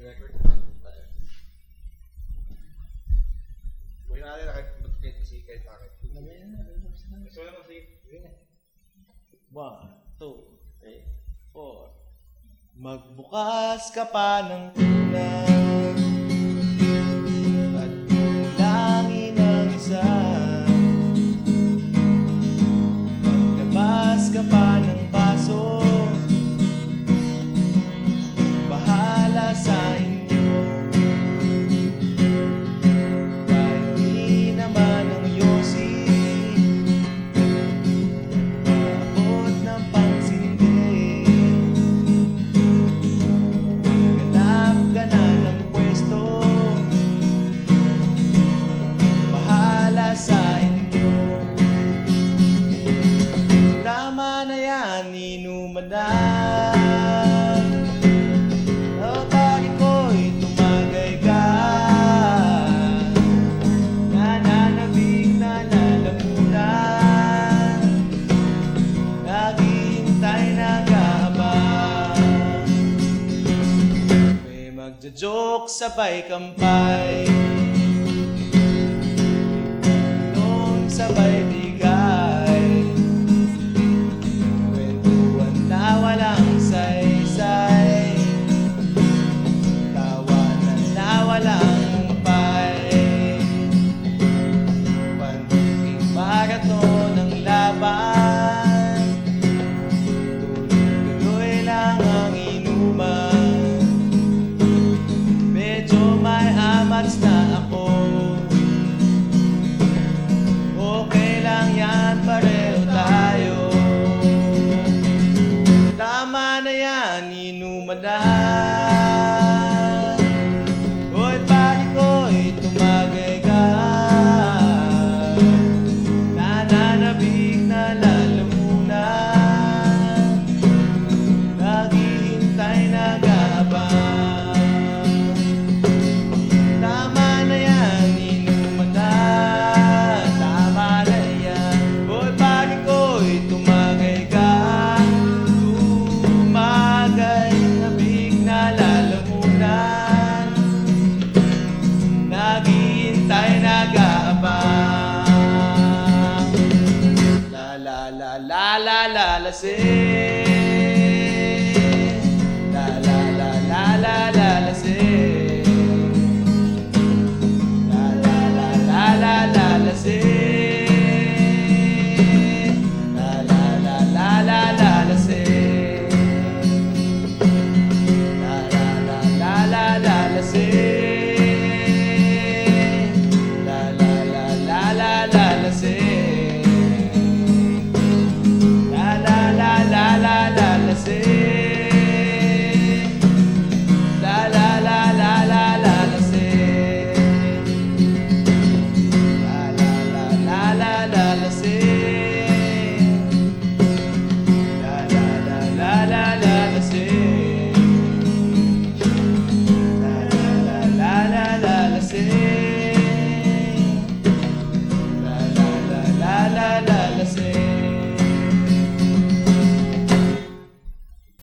Uy natin nakit mag-get si kahit bakit. Gusto lang sige. One, two, three, four. Magbukas ka pa ng tunay Inuman na Ang bakit ko'y tumagay ka Nananabig na lalamunan Naghihintay nag-aabang May magja-joke sabay kampay. Noon sabay bigay yan, la la say. La la la la la la la say. La la la la la la la la la la se. La la la la la la la se.